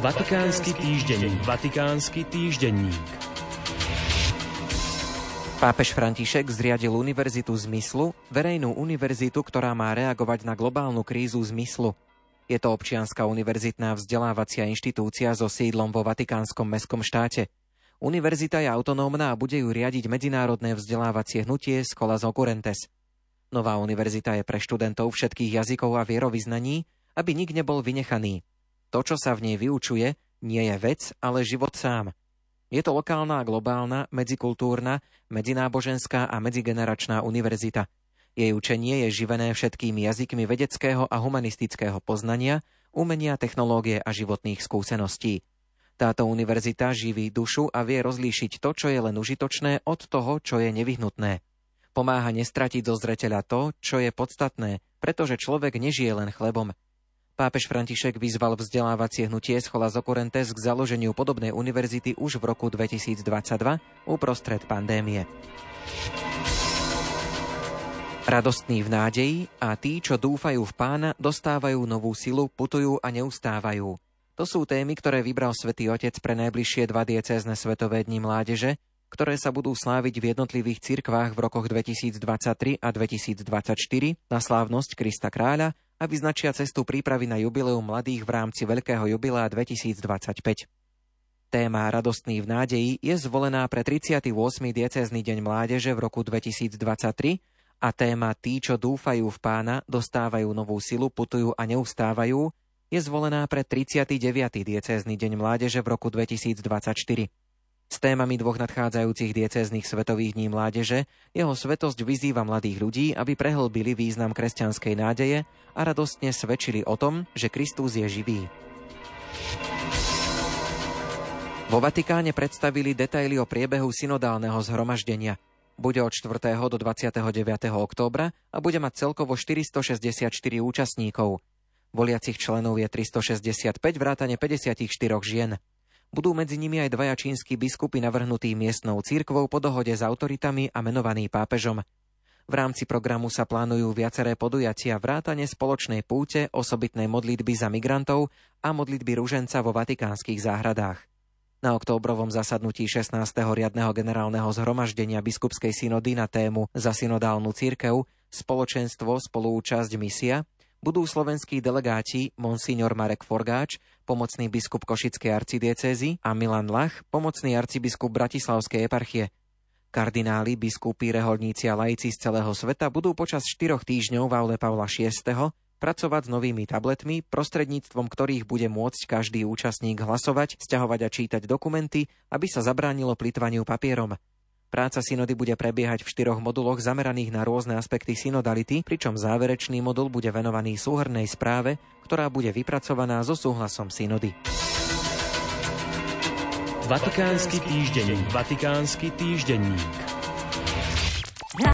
Vatikánsky týždenník. Vatikánsky týždenník. Pápež František zriadil Univerzitu zmyslu, verejnú univerzitu, ktorá má reagovať na globálnu krízu zmyslu. Je to občianská univerzitná vzdelávacia inštitúcia so sídlom vo Vatikánskom mestskom štáte. Univerzita je autonómna a bude ju riadiť medzinárodné vzdelávacie hnutie Scholas Occurrentes. Nová univerzita je pre študentov všetkých jazykov a vierovýznaní, aby nik nebol vynechaný. To, čo sa v nej vyučuje, nie je vec, ale život sám. Je to lokálna globálna, medzikultúrna, medzináboženská a medzigeneračná univerzita. Jej učenie je živené všetkými jazykmi vedeckého a humanistického poznania, umenia, technológie a životných skúseností. Táto univerzita živí dušu a vie rozlíšiť to, čo je len užitočné, od toho, čo je nevyhnutné. Pomáha nestratiť zo zreteľa to, čo je podstatné, pretože človek nežije len chlebom, Pápež František vyzval vzdelávacie hnutie Scholas Occurrentes k založeniu podobnej univerzity už v roku 2022 uprostred pandémie. Radostní v nádeji a tí, čo dúfajú v pána, dostávajú novú silu, putujú a neustávajú. To sú témy, ktoré vybral svätý Otec pre najbližšie dva diecézne Svetové dni mládeže, ktoré sa budú sláviť v jednotlivých cirkvách v rokoch 2023 a 2024 na slávnosť Krista Kráľa a vyznačia cestu prípravy na jubileum mladých v rámci Veľkého jubilea 2025. Téma Radostný v nádeji je zvolená pre 38. diecézny deň mládeže v roku 2023 a téma Tí, čo dúfajú v pána, dostávajú novú silu, putujú a neustávajú je zvolená pre 39. diecézny deň mládeže v roku 2024. S témami dvoch nadchádzajúcich diecéznych svetových dní mládeže jeho svetosť vyzýva mladých ľudí, aby prehlbili význam kresťanskej nádeje a radostne svedčili o tom, že Kristus je živý. Vo Vatikáne predstavili detaily o priebehu synodálneho zhromaždenia. Bude od 4. do 29. októbra a bude mať celkovo 464 účastníkov. Voliacich členov je 365 vrátane 54 žien. Budú medzi nimi aj dvaja čínsky biskupy navrhnutí miestnou církvou po dohode s autoritami a menovaný pápežom. V rámci programu sa plánujú viaceré podujatia vrátane spoločnej púte, osobitnej modlitby za migrantov a modlitby rúženca vo vatikánskych záhradách. Na októbrovom zasadnutí 16. riadneho generálneho zhromaždenia biskupskej synody na tému za synodálnu církev Spoločenstvo, spolúčasť, misia budú slovenskí delegáti Monsignor Marek Forgáč, pomocný biskup Košickej arcidiecézy a Milan Lach, pomocný arcibiskup Bratislavskej eparchie. Kardináli, biskupy, reholníci a laici z celého sveta budú počas štyroch týždňov v aule Pavla VI pracovať s novými tabletmi, prostredníctvom ktorých bude môcť každý účastník hlasovať, stiahovať a čítať dokumenty, aby sa zabránilo plitvaniu papierom. Práca synody bude prebiehať v štyroch moduloch zameraných na rôzne aspekty synodality, pričom záverečný modul bude venovaný súhrnej správe, ktorá bude vypracovaná so súhlasom synody. Vatikánsky týždenník. Vatikánsky týždenník.